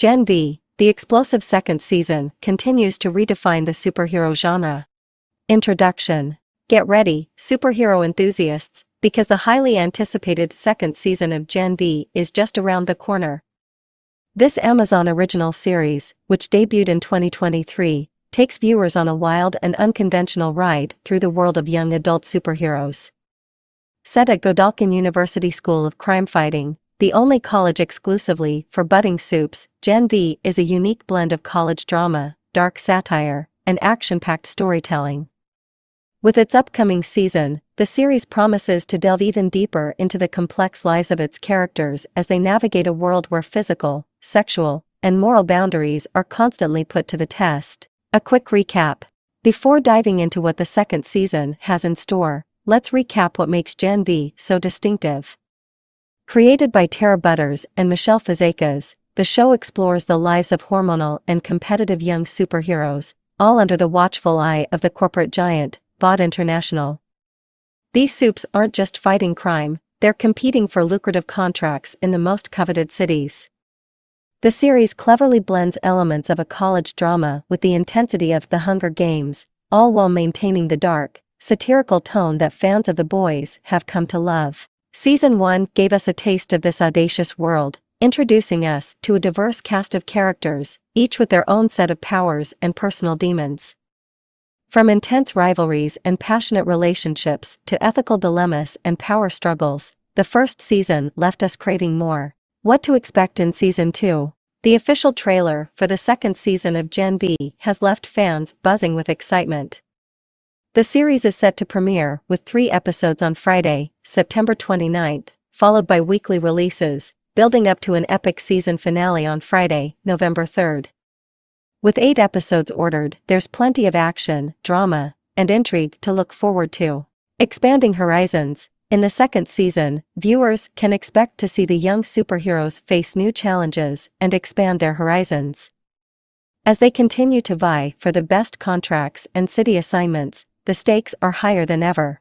Gen V, the explosive second season, continues to redefine the superhero genre. Introduction Get ready, superhero enthusiasts, because the highly anticipated second season of Gen V is just around the corner. This Amazon original series, which debuted in 2023, takes viewers on a wild and unconventional ride through the world of young adult superheroes. Set at Godolkin University School of Crime Fighting, the only college exclusively for budding soups, Gen V is a unique blend of college drama, dark satire, and action packed storytelling. With its upcoming season, the series promises to delve even deeper into the complex lives of its characters as they navigate a world where physical, sexual, and moral boundaries are constantly put to the test. A quick recap. Before diving into what the second season has in store, let's recap what makes Gen V so distinctive. Created by Tara Butters and Michelle Fazekas, the show explores the lives of hormonal and competitive young superheroes, all under the watchful eye of the corporate giant, Vought International. These supes aren't just fighting crime, they're competing for lucrative contracts in the most coveted cities. The series cleverly blends elements of a college drama with the intensity of The Hunger Games, all while maintaining the dark, satirical tone that fans of The Boys have come to love. Season 1 gave us a taste of this audacious world, introducing us to a diverse cast of characters, each with their own set of powers and personal demons. From intense rivalries and passionate relationships to ethical dilemmas and power struggles, the first season left us craving more. What to expect in season 2? The official trailer for the second season of Gen V has left fans buzzing with excitement. The series is set to premiere with three episodes on Friday, September 29th, followed by weekly releases, building up to an epic season finale on Friday, November 3rd. With eight episodes ordered, there's plenty of action, drama, and intrigue to look forward to. Expanding Horizons, in the second season, viewers can expect to see the young superheroes face new challenges and expand their horizons. As they continue to vie for the best contracts and city assignments, the stakes are higher than ever.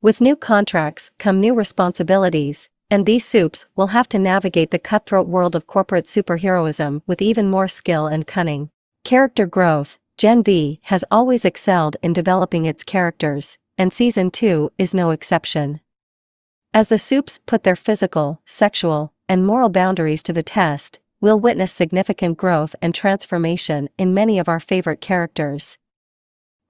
With new contracts come new responsibilities, and these supes will have to navigate the cutthroat world of corporate superheroism with even more skill and cunning. Character growth Gen V has always excelled in developing its characters, and Season 2 is no exception. As the supes put their physical, sexual, and moral boundaries to the test, we'll witness significant growth and transformation in many of our favorite characters.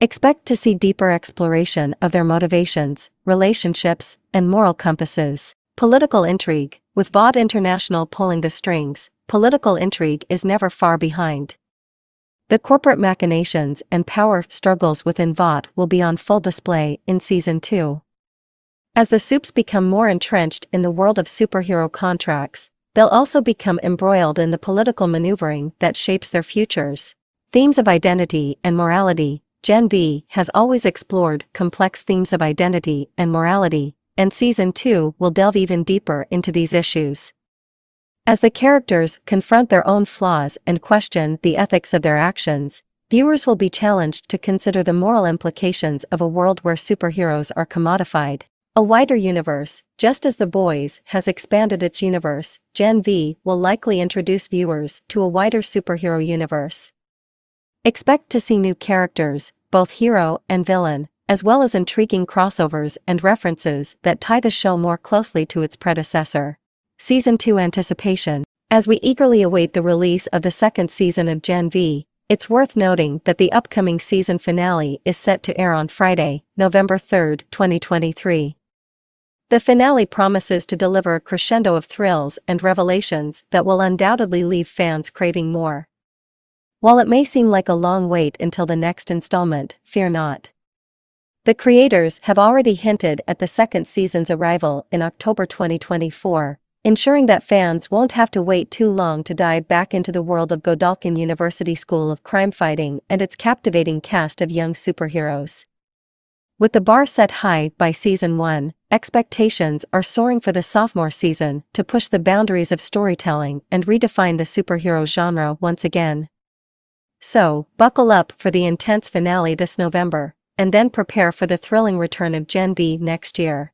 Expect to see deeper exploration of their motivations, relationships, and moral compasses. Political intrigue, with Vought International pulling the strings, political intrigue is never far behind. The corporate machinations and power struggles within Vought will be on full display in Season 2. As the supes become more entrenched in the world of superhero contracts, they'll also become embroiled in the political maneuvering that shapes their futures. Themes of identity and morality, Gen V has always explored complex themes of identity and morality, and Season 2 will delve even deeper into these issues. As the characters confront their own flaws and question the ethics of their actions, viewers will be challenged to consider the moral implications of a world where superheroes are commodified. A wider universe, just as The Boys has expanded its universe, Gen V will likely introduce viewers to a wider superhero universe. Expect to see new characters, both hero and villain, as well as intriguing crossovers and references that tie the show more closely to its predecessor. Season 2 Anticipation As we eagerly await the release of the second season of Gen V, it's worth noting that the upcoming season finale is set to air on Friday, November 3, 2023. The finale promises to deliver a crescendo of thrills and revelations that will undoubtedly leave fans craving more. While it may seem like a long wait until the next installment, fear not. The creators have already hinted at the second season's arrival in October 2024, ensuring that fans won't have to wait too long to dive back into the world of Godolkin University School of Crime Fighting and its captivating cast of young superheroes. With the bar set high by season 1, expectations are soaring for the sophomore season to push the boundaries of storytelling and redefine the superhero genre once again. So, buckle up for the intense finale this November, and then prepare for the thrilling return of Gen V next year.